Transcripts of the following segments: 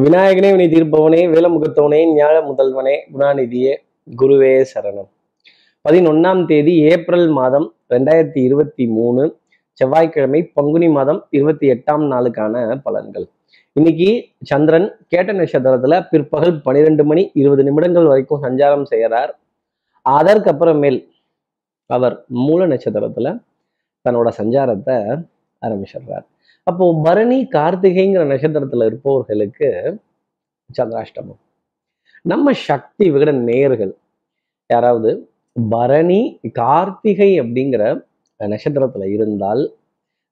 விநாயகனே வினை தீர்ப்பவனே வேலமுகத்தவனே ஞாழ முதல்வனே குணாநிதியே குருவே சரணம். பதினொன்னாம் தேதி ஏப்ரல் மாதம் ரெண்டாயிரத்தி இருபத்தி மூணு செவ்வாய்க்கிழமை பங்குனி மாதம் இருபத்தி எட்டாம் நாளுக்கான பலன்கள். இன்னைக்கு சந்திரன் கேட்ட நட்சத்திரத்துல பிற்பகல் பனிரெண்டு மணி இருபது நிமிடங்கள் வரைக்கும் சஞ்சாரம் செய்கிறார். அதற்கப்புறமேல் அவர் மூல நட்சத்திரத்துல தன்னோட சஞ்சாரத்தை ஆரம்பிச்சிடுறார். அப்போ பரணி கார்த்திகைங்கிற நட்சத்திரத்துல இருப்பவர்களுக்கு சந்திராஷ்டமம். நம்ம சக்தி விகட நேர்கள் யாராவது பரணி கார்த்திகை அப்படிங்கிற நட்சத்திரத்துல இருந்தால்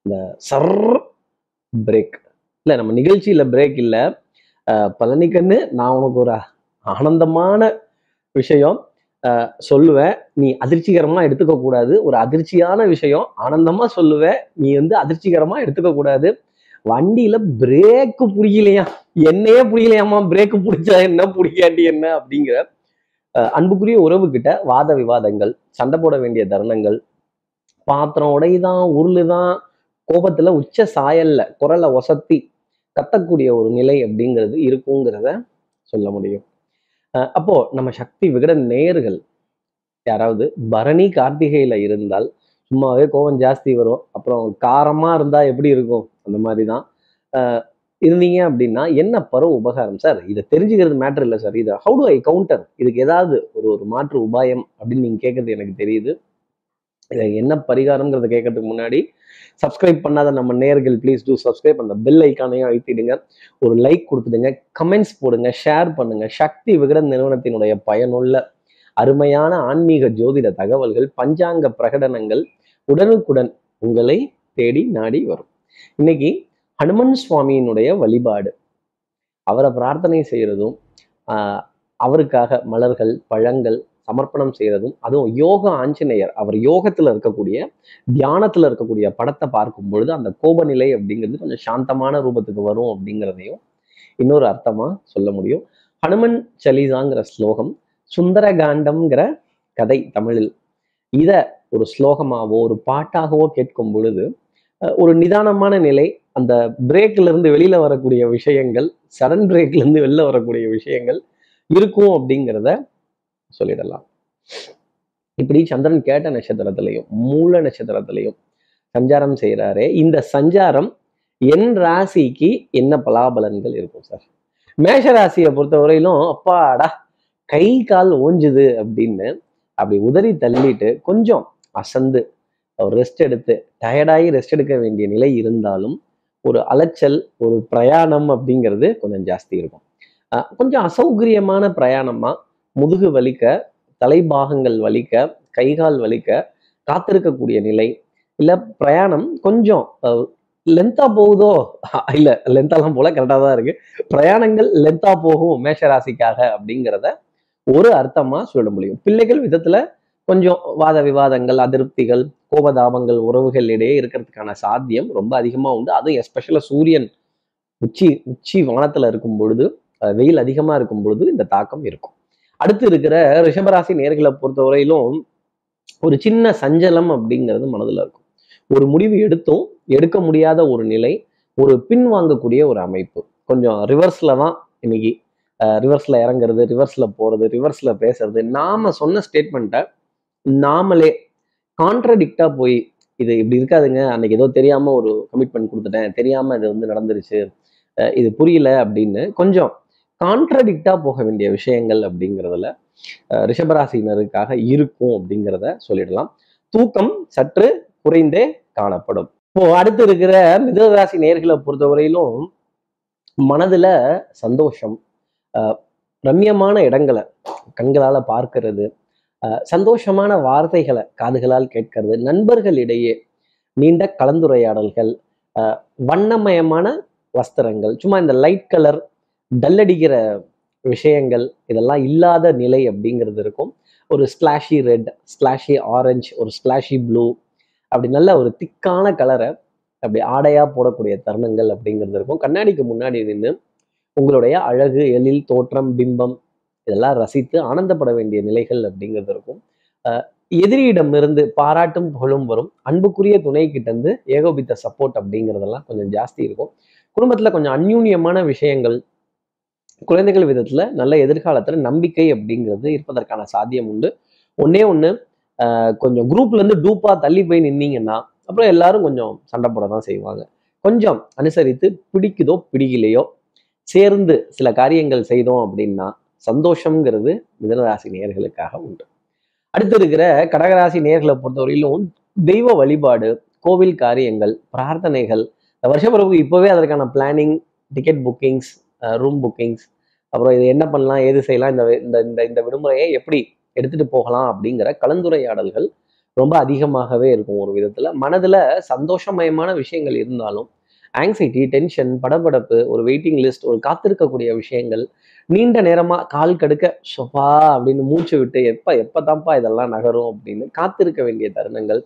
இந்த சர் பிரேக் இல்லை நம்ம நிகழ்ச்சியில பிரேக் இல்லை. பழனிக்கண்ணு நான் உனக்கு ஒரு ஆனந்தமான விஷயம் சொல்லுவேன் நீ அதிர்ச்சிகரமா எடுத்துக்க கூடாது. ஒரு அதிர்ச்சியான விஷயம் ஆனந்தமா சொல்லுவேன் நீ வந்து அதிர்ச்சிகரமா எடுத்துக்க கூடாது. வண்டியில பிரேக்கு புரியலையா என்னையே புரியலையாம்மா பிரேக்கு பிடிச்சா என்ன? பிடிக்காண்டி என்ன? அப்படிங்கிற அஹ், அன்புக்குரிய உறவு கிட்ட வாத விவாதங்கள் சண்டை போட வேண்டிய தருணங்கள் பாத்திரம் உடைதான் உருளுதான் கோபத்துல உச்ச சாயல்ல குரலை ஒசத்தி கத்தக்கூடிய ஒரு நிலை அப்படிங்கிறது இருக்குங்கிறத சொல்ல முடியும். அப்போ நம்ம சக்தி விகட நேர்கள் யாராவது பரணி கார்த்திகையில இருந்தால் சும்மாவே கோவம் ஜாஸ்தி வரும். அப்புறம் காரமா இருந்தா எப்படி இருக்கும்? அந்த மாதிரி தான் இருந்தீங்க அப்படின்னா என்ன பருவ உபகாரம்? சார் இதை தெரிஞ்சுக்கிறது மேட்டர் இல்லை சார். இதை ஹவு டு ஐ கவுண்டர் இதுக்கு ஏதாவது ஒரு ஒரு மாற்று உபாயம் அப்படின்னு நீங்க கேட்கறது எனக்கு தெரியுது. இதை என்ன பரிகாரம்ங்கிறத கேட்கறதுக்கு முன்னாடி சப்ஸ்கிரைப் பண்ணாத நம்ம நேர்கள் ப்ளீஸ் டூ சப்ஸ்கிரைப் அந்த பெல் ஐக்கானையும் அழுத்திடுங்க. ஒரு லைக் கொடுத்துடுங்க. கமெண்ட்ஸ் போடுங்க. ஷேர் பண்ணுங்க. சக்தி விகடன் நிறுவனத்தினுடைய பயனுள்ள அருமையான ஆன்மீக ஜோதிட தகவல்கள் பஞ்சாங்க பிரகடனங்கள் உடனுக்குடன் உங்களை தேடி நாடி வரும். இன்னைக்கு ஹனுமன் சுவாமியினுடைய வழிபாடு. அவரை பிரார்த்தனை செய்கிறதும் ஆஹ் அவருக்காக மலர்கள் பழங்கள் சமர்ப்பணம் செய்யறதும் அதுவும் யோக ஆஞ்சநேயர் அவர் யோகத்துல இருக்கக்கூடிய தியானத்துல இருக்கக்கூடிய படத்தை பார்க்கும் பொழுது அந்த கோபநிலை அப்படிங்கிறது கொஞ்சம் சாந்தமான ரூபத்துக்கு வரும் அப்படிங்கிறதையும் இன்னொரு அர்த்தமாக சொல்ல முடியும். ஹனுமன் சலீசாங்கிற ஸ்லோகம் சுந்தரகாண்டம்ங்கிற கதை தமிழில். இத ஒரு ஸ்லோகமாவோ ஒரு பாட்டாகவோ கேட்கும் பொழுது ஒரு நிதானமான நிலை அந்த பிரேக்ல இருந்து வெளியில வரக்கூடிய விஷயங்கள் சடன் பிரேக்ல இருந்து வெளில வரக்கூடிய விஷயங்கள் இருக்கும் அப்படிங்கிறத சொல்லிடலாம். இப்படி சந்திரன் கேட்ட நட்சத்திரத்திலையும் மூல நட்சத்திரத்திலையும் சஞ்சாரம் செய்கிறாரே இந்த சஞ்சாரம் என் ராசிக்கு என்ன பலாபலன்கள் இருக்கும் சார்? மேஷ ராசியை பொறுத்தவரையிலும் அப்பாடா கை கால் ஓஞ்சுது அப்படின்னு அப்படி உதறி தள்ளிட்டு கொஞ்சம் அசந்து ரெஸ்ட் எடுத்து டயர்டாகி ரெஸ்ட் எடுக்க வேண்டிய நிலை இருந்தாலும் ஒரு அலைச்சல் ஒரு பிரயாணம் அப்படிங்கிறது கொஞ்சம் ஜாஸ்தி இருக்கும். அஹ் கொஞ்சம் அசௌகரியமான பிரயாணமா முதுகு வலிக்க தலைபாகங்கள் வலிக்க கைகால் வலிக்க காத்திருக்கக்கூடிய நிலை. இல்லை பிரயாணம் கொஞ்சம் லென்த்தா போகுதோ? இல்லை லென்த்தாலாம் போல கரெக்டாக தான் இருக்கு. பிரயாணங்கள் லென்த்தா போகும் மேஷராசிக்காக அப்படிங்கிறத ஒரு அர்த்தமா சொல்ல முடியும். பிள்ளைகள் விதத்துல கொஞ்சம் வாத விவாதங்கள் அதிருப்திகள் கோபதாபங்கள் உறவுகள் இடையே இருக்கிறதுக்கான சாத்தியம் ரொம்ப அதிகமாக உண்டு. அதுவும் எஸ்பெஷலாக சூரியன் உச்சி உச்சி வானத்துல இருக்கும் பொழுது வெயில் அதிகமாக இருக்கும் பொழுது இந்த தாக்கம் இருக்கும். அடுத்து இருக்கிற ரிஷபராசி நேர்களை பொறுத்தவரையிலும் ஒரு சின்ன சஞ்சலம் அப்படிங்கிறது மனதில் இருக்கும். ஒரு முடிவு எடுத்தும் எடுக்க முடியாத ஒரு நிலை ஒரு பின் வாங்கக்கூடிய ஒரு அமைப்பு. கொஞ்சம் ரிவர்ஸில் தான் இன்னைக்கு ரிவர்ஸில் இறங்குறது ரிவர்ஸில் போகிறது ரிவர்ஸில் பேசுறது. நாம் சொன்ன ஸ்டேட்மெண்ட்டை நாமளே கான்ட்ரடிக்டாக போய் இது இப்படி இருக்காதுங்க அன்னைக்கு ஏதோ தெரியாமல் ஒரு கமிட்மெண்ட் கொடுத்துட்டேன் தெரியாமல் இது வந்து நடந்துருச்சு இது புரியல அப்படின்னு கொஞ்சம் கான்ட்ரடிக்டா போக வேண்டிய விஷயங்கள் அப்படிங்கிறதுல ரிஷபராசினருக்காக இருக்கும் அப்படிங்கிறத சொல்லிடலாம். தூக்கம் சற்று குறைந்தே காணப்படும். இப்போ அடுத்து இருக்கிற மிதராசி நேர்களை பொறுத்தவரையிலும் மனதுல சந்தோஷம் ரம்யமான இடங்களை கண்களால பார்க்கிறது சந்தோஷமான வார்த்தைகளை காதுகளால் கேட்கறது நண்பர்களிடையே நீண்ட கலந்துரையாடல்கள் வண்ணமயமான வஸ்திரங்கள் சும்மா இந்த லைட் கலர் டல்லடிக்கிற விஷயங்கள் இதெல்லாம் இல்லாத நிலை அப்படிங்கிறது இருக்கும். ஒரு ஸ்லாஷி ரெட் ஸ்லாஷி ஆரஞ்சு ஒரு ஸ்லாஷி ப்ளூ அப்படி நல்ல ஒரு திக்கான கலரை அப்படி ஆடையாக போடக்கூடிய தருணங்கள் அப்படிங்கிறது இருக்கும். கண்ணாடிக்கு முன்னாடி நின்று உங்களுடைய அழகு எழில் தோற்றம் பிம்பம் இதெல்லாம் ரசித்து ஆனந்தப்பட வேண்டிய நிலைகள் அப்படிங்கிறது இருக்கும். எதிரியிடம் இருந்து பாராட்டும் புகழும் வரும். அன்புக்குரிய துணை கிட்டேருந்து ஏகோபித்த சப்போர்ட் அப்படிங்கிறதெல்லாம் கொஞ்சம் ஜாஸ்தி இருக்கும். குடும்பத்தில் கொஞ்சம் அந்யூன்யமான விஷயங்கள் குழந்தைகள் விதத்துல நல்ல எதிர்காலத்துல நம்பிக்கை அப்படிங்கிறது இருப்பதற்கான சாத்தியம் உண்டு. ஒன்னே ஒண்ணு ஆஹ் கொஞ்சம் குரூப்ல இருந்து டூப்பா தள்ளி போய் நின்னீங்கன்னா அப்புறம் எல்லாரும் கொஞ்சம் சண்டை போட தான் செய்வாங்க. கொஞ்சம் அனுசரித்து பிடிக்குதோ பிடிக்கலையோ சேர்ந்து சில காரியங்கள் செய்தோம் அப்படின்னா சந்தோஷம்ங்கிறது மிதனராசி நேர்களுக்காக உண்டு. அடுத்து இருக்கிற கடகராசி நேர்களை பொறுத்தவரையிலும் தெய்வ வழிபாடு கோவில் காரியங்கள் பிரார்த்தனைகள் வருஷப்பிறகு இப்போவே அதற்கான planning ticket bookings room bookings அப்புறம் இது என்ன பண்ணலாம் ஏது செய்யலாம் இந்த இந்த இந்த இந்த விடுமுறையை எப்படி எடுத்துகிட்டு போகலாம் அப்படிங்கிற கலந்துரையாடல்கள் ரொம்ப அதிகமாகவே இருக்கும் ஒரு விதத்தில். மனதில் சந்தோஷமயமான விஷயங்கள் இருந்தாலும் ஆங்ஸைட்டி டென்ஷன் படபடப்பு ஒரு வெயிட்டிங் லிஸ்ட் ஒரு காத்திருக்கக்கூடிய விஷயங்கள் நீண்ட நேரமாக கால் கடுக்க சொப்பா அப்படின்னு மூச்சு விட்டு எப்போ எப்போதாப்பா இதெல்லாம் நகரும்? அப்படின்னு காத்திருக்க வேண்டிய தருணங்கள்.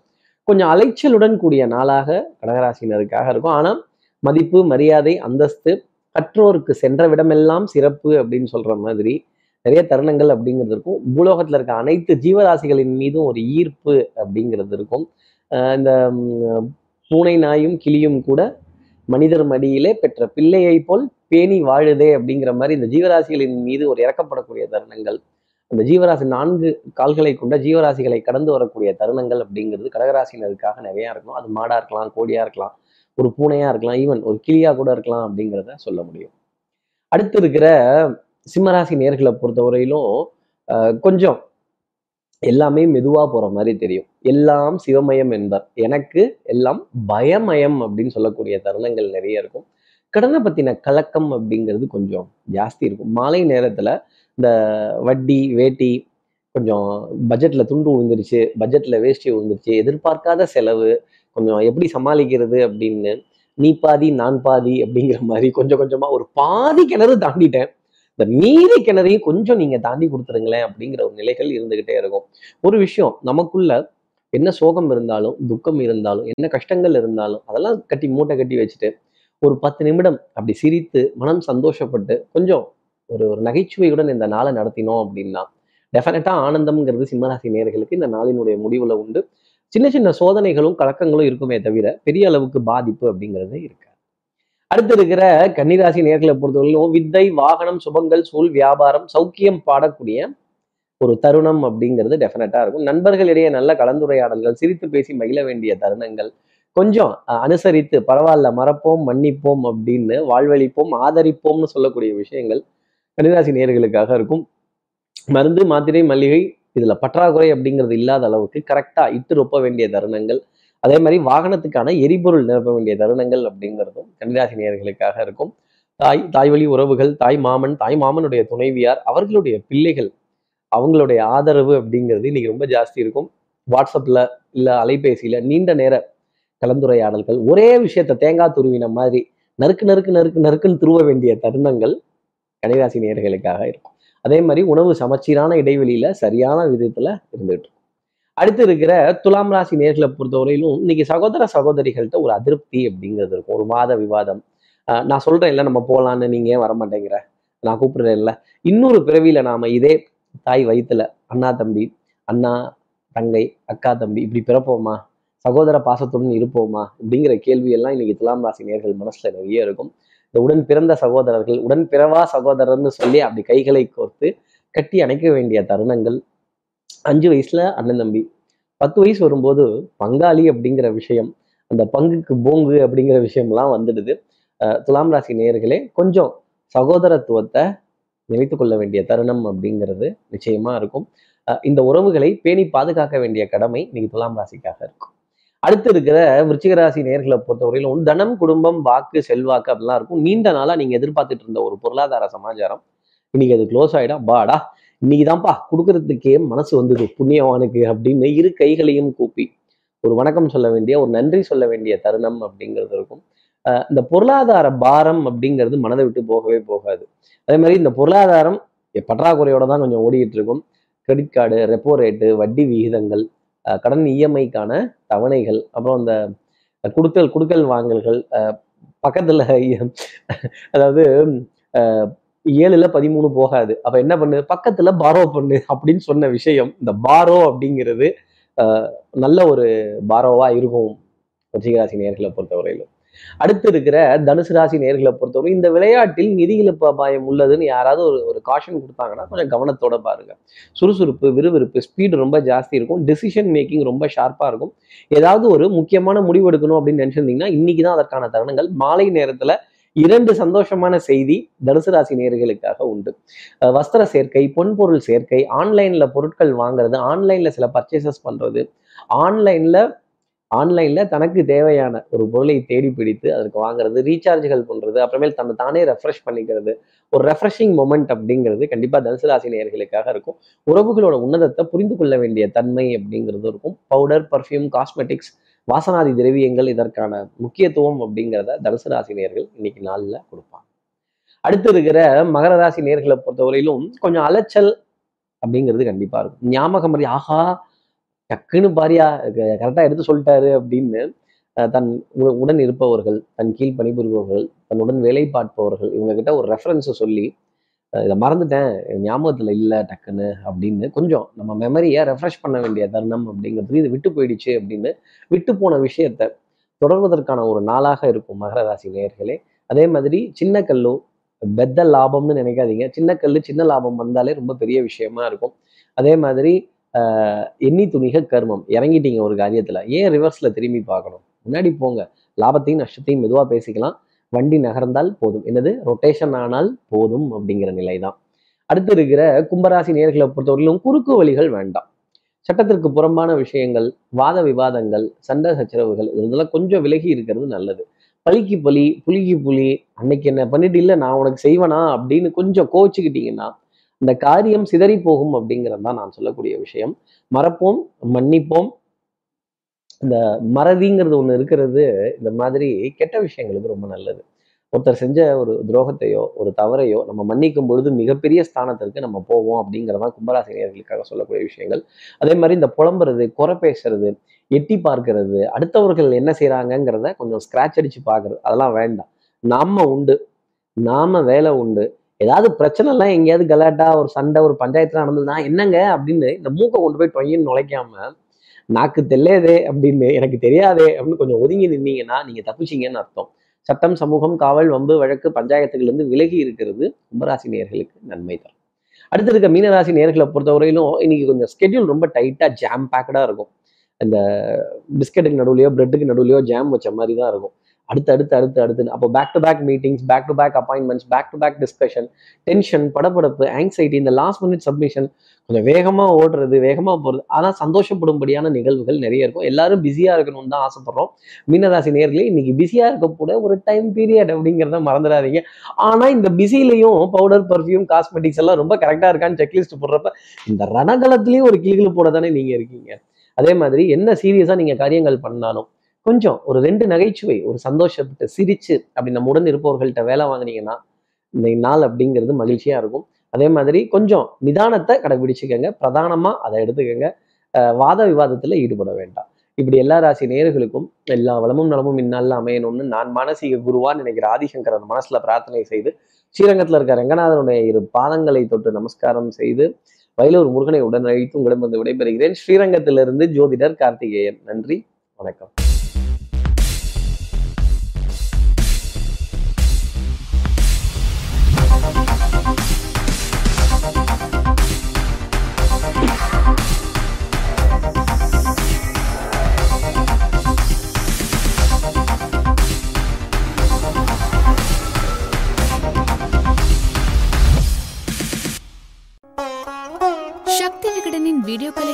கொஞ்சம் அலைச்சலுடன் கூடிய நாளாக கடகராசினருக்காக இருக்கும். ஆனால் மதிப்பு மரியாதை அந்தஸ்து கற்றோருக்கு சென்ற விடமெல்லாம் சிறப்பு அப்படின்னு சொல்ற மாதிரி நிறைய தருணங்கள் அப்படிங்கிறது இருக்கும். பூலோகத்துல இருக்க அனைத்து ஜீவராசிகளின் மீதும் ஒரு ஈர்ப்பு அப்படிங்கிறது இருக்கும். இந்த பூனை நாயும் கிளியும் கூட மனிதர் மடியிலே பெற்ற பிள்ளையை போல் பேணி வாழுதே அப்படிங்கிற மாதிரி இந்த ஜீவராசிகளின் மீது ஒரு இறக்கப்படக்கூடிய தருணங்கள். அந்த ஜீவராசி நான்கு கால்களை கொண்ட ஜீவராசிகளை கடந்து வரக்கூடிய தருணங்கள் அப்படிங்கிறது கடகராசினருக்காக நிறையா இருக்கும். அது மாடா இருக்கலாம் கோடியாக இருக்கலாம். ஒரு பூனையா இருக்கலாம் ஈவன் ஒரு கிளியா கூட இருக்கலாம் அப்படிங்கிறத சொல்ல முடியும். அடுத்து இருக்கிற சிம்மராசி நேர்களை பொறுத்தவரையிலும் அஹ், கொஞ்சம் எல்லாமே மெதுவா போற மாதிரி தெரியும். எல்லாம் சிவமயம் என்பர். எனக்கு எல்லாம் பயமயம் அப்படின்னு சொல்லக்கூடிய தருணங்கள் நிறைய இருக்கும். கடனை பத்தின கலக்கம் அப்படிங்கிறது கொஞ்சம் ஜாஸ்தி இருக்கும். மாலை நேரத்துல இந்த வட்டி வேட்டி கொஞ்சம் பட்ஜெட்ல துண்டு விழுந்துருச்சு பட்ஜெட்ல வேஷ்டி விழுந்துருச்சு எதிர்பார்க்காத செலவு கொஞ்சம் எப்படி சமாளிக்கிறது அப்படின்னு நீ பாதி நான் பாதி அப்படிங்கிற மாதிரி கொஞ்சம் கொஞ்சமா ஒரு பாதி கிணறு தாண்டிட்டேன். இந்த மீதி கிணறையும் கொஞ்சம் நீங்க தாண்டி கொடுத்துருங்களேன் அப்படிங்கிற ஒரு நிலைகள் இருந்துகிட்டே இருக்கும். ஒரு விஷயம் நமக்குள்ள என்ன சோகம் இருந்தாலும் துக்கம் இருந்தாலும் என்ன கஷ்டங்கள் இருந்தாலும் அதெல்லாம் கட்டி மூட்டை கட்டி வச்சுட்டு ஒரு பத்து நிமிடம் அப்படி சிரித்து மனம் சந்தோஷப்பட்டு கொஞ்சம் ஒரு ஒரு நகைச்சுவையுடன் இந்த நாளை நடத்தினோம் அப்படின்னா டெஃபினட்டா ஆனந்தம்ங்கிறது சிம்மராசி நேர்களுக்கு இந்த நாளினுடைய முடிவுல உண்டு. சின்ன சின்ன சோதனைகளும் கலக்கங்களும் இருக்குமே தவிர பெரிய அளவுக்கு பாதிப்பு அப்படிங்கிறது இருக்காது. அடுத்து இருக்கிற கன்னிராசி நேர்களை பொறுத்தவரையிலும் வித்தை வாகனம் சுபங்கள் சூழ் வியாபாரம் சௌக்கியம் பாடக்கூடிய ஒரு தருணம் அப்படிங்கிறது டெஃபினட்டா இருக்கும். நண்பர்களிடையே நல்ல கலந்துரையாடல்கள் சிரித்து பேசி மகிழ வேண்டிய தருணங்கள் கொஞ்சம் அஹ், அனுசரித்து பரவாயில்ல மறப்போம் மன்னிப்போம் அப்படின்னு வாழ்வழிப்போம் ஆதரிப்போம்னு சொல்லக்கூடிய விஷயங்கள் கன்னிராசி நேர்களுக்காக இருக்கும். மருந்து மாத்திரை மல்லிகை இதுல பற்றாக்குறை அப்படிங்கிறது இல்லாத அளவுக்கு கரெக்டா இட்டு ரொப்ப வேண்டிய தருணங்கள் அதே மாதிரி வாகனத்துக்கான எரிபொருள் நிரப்ப வேண்டிய தருணங்கள் அப்படிங்கிறதும் கன்னிராசி நேயர்களுக்காக இருக்கும். தாய் தாய் வழி உறவுகள் தாய் மாமன் தாய் மாமனுடைய துணைவியார் அவர்களுடைய பிள்ளைகள் அவங்களுடைய ஆதரவு அப்படிங்கிறது இன்னைக்கு ரொம்ப ஜாஸ்தி இருக்கும். வாட்ஸ்அப்ல இல்ல அலைபேசியில் நீண்ட நேர கலந்துரையாடல்கள் ஒரே விஷயத்த தேங்காய் துருவின மாதிரி நறுக்கு நறுக்கு நறுக்கு நறுக்குன்னு துருவ வேண்டிய தருணங்கள் கன்னிராசி நேர்களுக்காக இருக்கும். அதே மாதிரி உணவு சமச்சீரான இடைவெளியில சரியான விதத்துல இருந்துட்டு அடுத்து இருக்கிற துலாம் ராசி நேர்களை பொறுத்தவரையிலும் இன்னைக்கு சகோதர சகோதரிகள்கிட்ட ஒரு அதிருப்தி அப்படிங்கிறது இருக்கும். ஒரு வாத விவாதம். ஆஹ் நான் சொல்றேன் இல்ல நம்ம போகலான்னு நீங்க ஏன் வர மாட்டேங்கிற நான் கூப்பிடுறேன் இல்லை இன்னொரு பிறவியில நாம இதே தாய் வயித்துல அண்ணா தம்பி அண்ணா தங்கை அக்கா தம்பி இப்படி பிறப்போமா? சகோதர பாசத்துடன் இருப்போமா? அப்படிங்கிற கேள்வி எல்லாம் இன்னைக்கு துலாம் ராசி நேர்கள் மனசுல நிறைய இருக்கும். இந்த உடன் பிறந்த சகோதரர்கள் உடன் பிறவா சகோதரர்னு சொல்லி அப்படி கைகளை கோர்த்து கட்டி அணைக்க வேண்டிய தருணங்கள். அஞ்சு வயசுல அண்ணன் தம்பி. பத்து வயசு வரும்போது பங்காளி அப்படிங்கிற விஷயம் அந்த பங்குக்கு போங்கு அப்படிங்கிற விஷயம்லாம் வந்துடுது. துலாம் ராசி நேயர்களே கொஞ்சம் சகோதரத்துவத்தை நினைத்து கொள்ள வேண்டிய தருணம் அப்படிங்கிறது நிச்சயமா இருக்கும். இந்த உறவுகளை பேணி பாதுகாக்க வேண்டிய கடமை இன்னைக்கு துலாம் ராசிக்காக இருக்கும் அடுத்து இருக்கிற விருச்சிகராசி நேர்களை நேர்களை பொறுத்தவரையிலும் தனம் குடும்பம் வாக்கு செல்வாக்கு அப்படிலாம் இருக்கும். நீண்ட நாளா நீங்க எதிர்பார்த்துட்டு இருந்த ஒரு பொருளாதார சமாச்சாரம். இன்னைக்கு அது க்ளோஸ் ஆகிடா பாடா இன்னைக்கு தான்ப்பா கொடுக்கறதுக்கே மனசு வந்தது புண்ணியவானுக்கு அப்படின்னு இரு கைகளையும் கூப்பி ஒரு வணக்கம் சொல்ல வேண்டிய ஒரு நன்றி சொல்ல வேண்டிய தருணம் அப்படிங்கிறது இருக்கும். இந்த பொருளாதார பாரம் அப்படிங்கிறது மனதை விட்டு போகவே போகாது. அதே மாதிரி இந்த பொருளாதாரம் பற்றாக்குறையோட தான் கொஞ்சம் ஓடிட்டு இருக்கும். கிரெடிட் கார்டு ரெப்போ ரேட்டு வட்டி விகிதங்கள் கடன் இஎம்ஐக்கான தவணைகள் அப்புறம் இந்த குடுக்கல் கொடுக்கல் வாங்கல்கள் அஹ் பக்கத்துல அதாவது ஏழுல பதிமூணு போகாது. அப்ப என்ன பண்ணு? பக்கத்துல பாரோ பண்ணு அப்படின்னு சொன்ன விஷயம் இந்த பாரோ அப்படிங்கிறது நல்ல ஒரு பாரோவா இருக்கும். ரிஷிகராசி நேர்களை பொறுத்தவரையிலும். அடுத்து இருக்கிற தனுசு ராசி நேர்களை பொறுத்தவரை இந்த விளையாட்டில் நிதி இழப்பு அபாயம் உள்ளதுன்னு யாராவது ஒரு ஒரு காஷன் கொடுத்தாங்கன்னா கொஞ்சம் கவனத்தோட பாருங்க. சுறுசுறுப்பு விறுவிறுப்பு ஸ்பீடு ரொம்ப ஜாஸ்தி இருக்கும். டிசிஷன் மேக்கிங் ரொம்ப ஷார்ப்பாக இருக்கும். ஏதாவது ஒரு முக்கியமான முடிவு எடுக்கணும் அப்படின்னு நினைச்சிருந்தீங்கன்னா இன்னைக்கு தான் அதற்கான தருணங்கள். மாலை நேரத்துல இரண்டு சந்தோஷமான செய்தி தனுசு ராசி நேர்களுக்காக உண்டு. வஸ்திர சேர்க்கை பொன்பொருள் சேர்க்கை ஆன்லைன்ல பொருட்கள் வாங்குறது ஆன்லைன்ல சில பர்ச்சேசஸ் பண்றது ஆன்லைன்ல ஆன்லைன்ல தனக்கு தேவையான ஒரு பொருளை தேடி பிடித்து அதற்கு வாங்குறது ரீசார்ஜ்கள் பண்ணுறது அப்புறமேல் தன்னை தானே ரெஃப்ரெஷ் பண்ணிக்கிறது ஒரு ரெஃப்ரெஷிங் மொமெண்ட் அப்படிங்கிறது கண்டிப்பாக தனுசு ராசி இருக்கும். உறவுகளோட உன்னதத்தை புரிந்து கொள்ள வேண்டிய தன்மை அப்படிங்கிறது இருக்கும். பவுடர் பர்ஃப்யூம் காஸ்மெட்டிக்ஸ் வாசனாதி திரவியங்கள் இதற்கான முக்கியத்துவம் அப்படிங்கிறத தனுசு ராசி நேர்கள் இன்னைக்கு நாளில் கொடுப்பாங்க. அடுத்து இருக்கிற மகர ராசி நேர்களை பொறுத்தவரையிலும் கொஞ்சம் அலைச்சல் அப்படிங்கிறது கண்டிப்பாக இருக்கும். ஞாபகம் மாதிரி ஆஹா டக்குன்னு பாரியா கரெக்டாக எடுத்து சொல்லிட்டாரு அப்படின்னு தன் உ- உடன் இருப்பவர்கள் தன் கீழ் பணிபுரிபவர்கள் தன்னுடன் வேலை பார்ப்பவர்கள் இவங்ககிட்ட ஒரு ரெஃபரன்ஸை சொல்லி இதை மறந்துட்டேன் ஞாபகத்தில் இல்லை டக்குன்னு அப்படின்னு கொஞ்சம் நம்ம மெமரியை ரெஃப்ரெஷ் பண்ண வேண்டிய தருணம் அப்படிங்கிறது இது விட்டு போயிடுச்சு அப்படின்னு விட்டு போன விஷயத்த தொடர்வதற்கான ஒரு நாளாக இருக்கும் மகர ராசி நேயர்களே. அதே மாதிரி சின்ன கல்லு பெத்த லாபம்னு நினைக்காதீங்க. சின்ன கல்லு சின்ன லாபம் வந்தாலே ரொம்ப பெரிய விஷயமா இருக்கும். அதே மாதிரி எண்ணி துணிக கர்மம். இறங்கிட்டீங்க ஒரு காரியத்துல. ஏன் ரிவர்ஸ்ல திரும்பி பார்க்கணும்? முன்னாடி போங்க. லாபத்தையும் நஷ்டத்தையும் மெதுவாக பேசிக்கலாம். வண்டி நகர்ந்தால் போதும். என்னது? ரொட்டேஷன் ஆனால் போதும் அப்படிங்கிற நிலை தான் அடுத்து இருக்கிற கும்பராசி நேர்களை பொறுத்தவரையிலும் குறுக்கு வழிகள் வேண்டாம். சட்டத்திற்கு புறம்பான விஷயங்கள் வாத விவாதங்கள் சண்டை சச்சரவுகள் இதெல்லாம் கொஞ்சம் விலகி இருக்கிறது நல்லது. பலிக்கு பலி புலிக்கு புலி அன்னைக்கு என்ன பண்ணிட்டு இல்லை நான் உனக்கு செய்வேனா அப்படின்னு கொஞ்சம் கோச்சிக்கிட்டீங்கன்னா இந்த காரியம் சிதறி போகும் அப்படிங்கிறது தான் நான் சொல்லக்கூடிய விஷயம். மறப்போம் மன்னிப்போம். இந்த மறதிங்கிறது ஒன்று இருக்கிறது இந்த மாதிரி கெட்ட விஷயங்களுக்கு ரொம்ப நல்லது. ஒருத்தர் செஞ்ச ஒரு துரோகத்தையோ ஒரு தவறையோ நம்ம மன்னிக்கும் பொழுது மிகப்பெரிய ஸ்தானத்திற்கு நம்ம போவோம் அப்படிங்கிறதான் கும்பராசினியர்களுக்காக சொல்லக்கூடிய விஷயங்கள். அதே மாதிரி இந்த புலம்புறது குறை பேசுறது எட்டி பார்க்கறது அடுத்தவர்கள் என்ன செய்கிறாங்கங்கிறத கொஞ்சம் ஸ்கிராச் அடிச்சு பார்க்கறது அதெல்லாம் வேண்டாம். நாம உண்டு. நாம வேலை உண்டு. ஏதாவது பிரச்சனைலாம் எங்கேயாவது கலாட்டா ஒரு சண்டை ஒரு பஞ்சாயத்துல நடந்ததுன்னா என்னங்க அப்படின்னு இந்த மூக்கை கொண்டு போய் டொய்யின்னு நுழைக்காம நாக்கு தெல்லையதே அப்படின்னு எனக்கு தெரியாதே அப்படின்னு கொஞ்சம் ஒதுங்கி நின்னீங்கன்னா நீங்க தப்பிச்சீங்கன்னு அர்த்தம். சட்டம் சமூகம் காவல் வம்பு வழக்கு பஞ்சாயத்துகள் இருந்து விலகி இருக்கிறது கும்பராசி நேர்களுக்கு நன்மை தரும் அடுத்து இருக்க மீனராசி நேர்களை பொறுத்தவரையிலும் இன்னைக்கு கொஞ்சம் ஸ்கெட்யூல் ரொம்ப டைட்டா ஜாம் பேக்கடா இருக்கும். அந்த பிஸ்கெட்டுக்கு நடுவுலையோ பிரெட்டுக்கு நடுவுலையோ ஜாம் வச்ச மாதிரி தான் இருக்கும். அடுத்து அடுத்து அடுத்து அடுத்து அப்போ back to back meetings back to back appointments back to back discussion tension படப்படப்பு anxiety இந்த லாஸ்ட் மினிட் சப்மிஷன் கொஞ்சம் வேகமாக ஓடுறது வேகமாக போகிறது ஆனால் சந்தோஷப்படும்படியான நிகழ்வுகள் நிறைய இருக்கும். எல்லாரும் பிஸியாக இருக்கணும்னு தான் ஆசைப்படுறோம். மீனராசி நேர்களே இன்னைக்கு பிஸியாக இருக்க கூட ஒரு டைம் பீரியட் அப்படிங்கிறத மறந்துடாதீங்க. ஆனால் இந்த பிஸிலையும் பவுடர் பர்ஃப்யூம் காஸ்மெட்டிக்ஸ் எல்லாம் ரொம்ப கரெக்டாக இருக்கான்னு செக்லிஸ்ட் போடுறப்ப இந்த ரணகலத்துலேயும் ஒரு கிளிகிளு போட தானே நீங்கள் இருக்கீங்க. அதே மாதிரி என்ன சீரியஸாக நீங்கள் காரியங்கள் பண்ணாலும் கொஞ்சம் ஒரு ரெண்டு நகைச்சுவை ஒரு சந்தோஷப்பட்டு சிரிச்சு அப்படி நம்ம உடன் இருப்பவர்கள்ட்ட வேலை வாங்குனீங்கன்னா இந்த நாள் அப்படிங்கிறது மகிழ்ச்சியா இருக்கும். அதே மாதிரி கொஞ்சம் நிதானத்தை கடைபிடிச்சுக்கோங்க. பிரதானமா அதை எடுத்துக்கோங்க. வாத விவாதத்துல ஈடுபட வேண்டாம். இப்படி எல்லா ராசி நேயர்களுக்கும் எல்லா வளமும் நலமும் இந்நாளில் அமையணும்னு நான் மானசீக குருவா நினைக்கிற ஆதிசங்கரன் மனசுல பிரார்த்தனை செய்து ஸ்ரீரங்கத்துல இருக்க ரங்கநாதனுடைய இரு பாதங்களை தொட்டு நமஸ்காரம் செய்து வயலூர் முருகனை உடன் அழைத்து உங்களிடம் வந்து விடைபெறுகிறேன். ஸ்ரீரங்கத்திலிருந்து ஜோதிடர் கார்த்திகேயன். நன்றி. வணக்கம்.